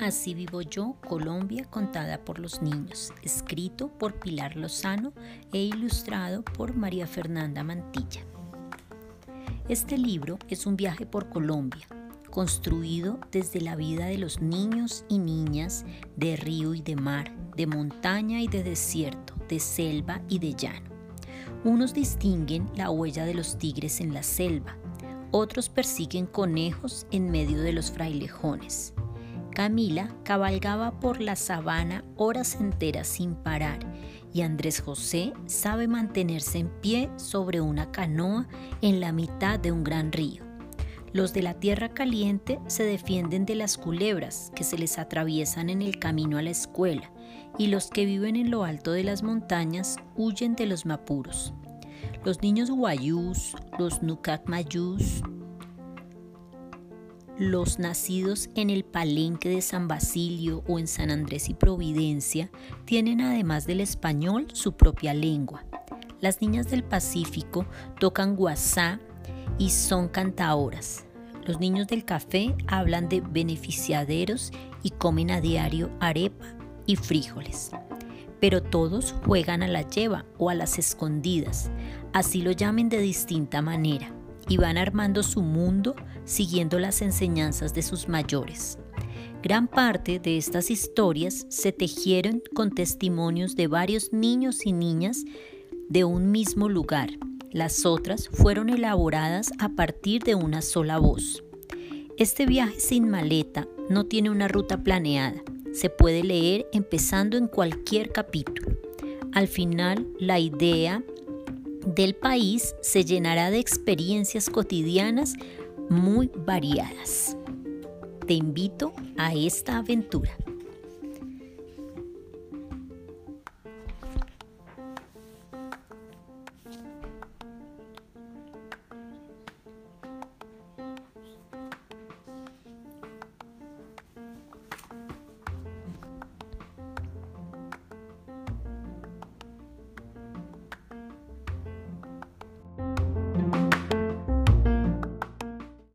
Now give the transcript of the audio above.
Así vivo yo, Colombia, contada por los niños, escrito por Pilar Lozano e ilustrado por María Fernanda Mantilla. Este libro es un viaje por Colombia, construido desde la vida de los niños y niñas de río y de mar, de montaña y de desierto, de selva y de llano. Unos distinguen la huella de los tigres en la selva, otros persiguen conejos en medio de los frailejones. Camila cabalgaba por la sabana horas enteras sin parar y Andrés José sabe mantenerse en pie sobre una canoa en la mitad de un gran río. Los de la tierra caliente se defienden de las culebras que se les atraviesan en el camino a la escuela y los que viven en lo alto de las montañas huyen de los mapuros. Los niños guayús, los nucatmayús, los nacidos en el palenque de San Basilio o en San Andrés y Providencia tienen además del español su propia lengua. Las niñas del Pacífico tocan guasá y son cantaoras. Los niños del café hablan de beneficiaderos y comen a diario arepa y frijoles. Pero todos juegan a la lleva o a las escondidas, así lo llamen de distinta manera y van armando su mundo siguiendo las enseñanzas de sus mayores. Gran parte de estas historias se tejieron con testimonios de varios niños y niñas de un mismo lugar. Las otras fueron elaboradas a partir de una sola voz. Este viaje sin maleta no tiene una ruta planeada. Se puede leer empezando en cualquier capítulo. Al final, la idea del país se llenará de experiencias cotidianas muy variadas. Te invito a esta aventura.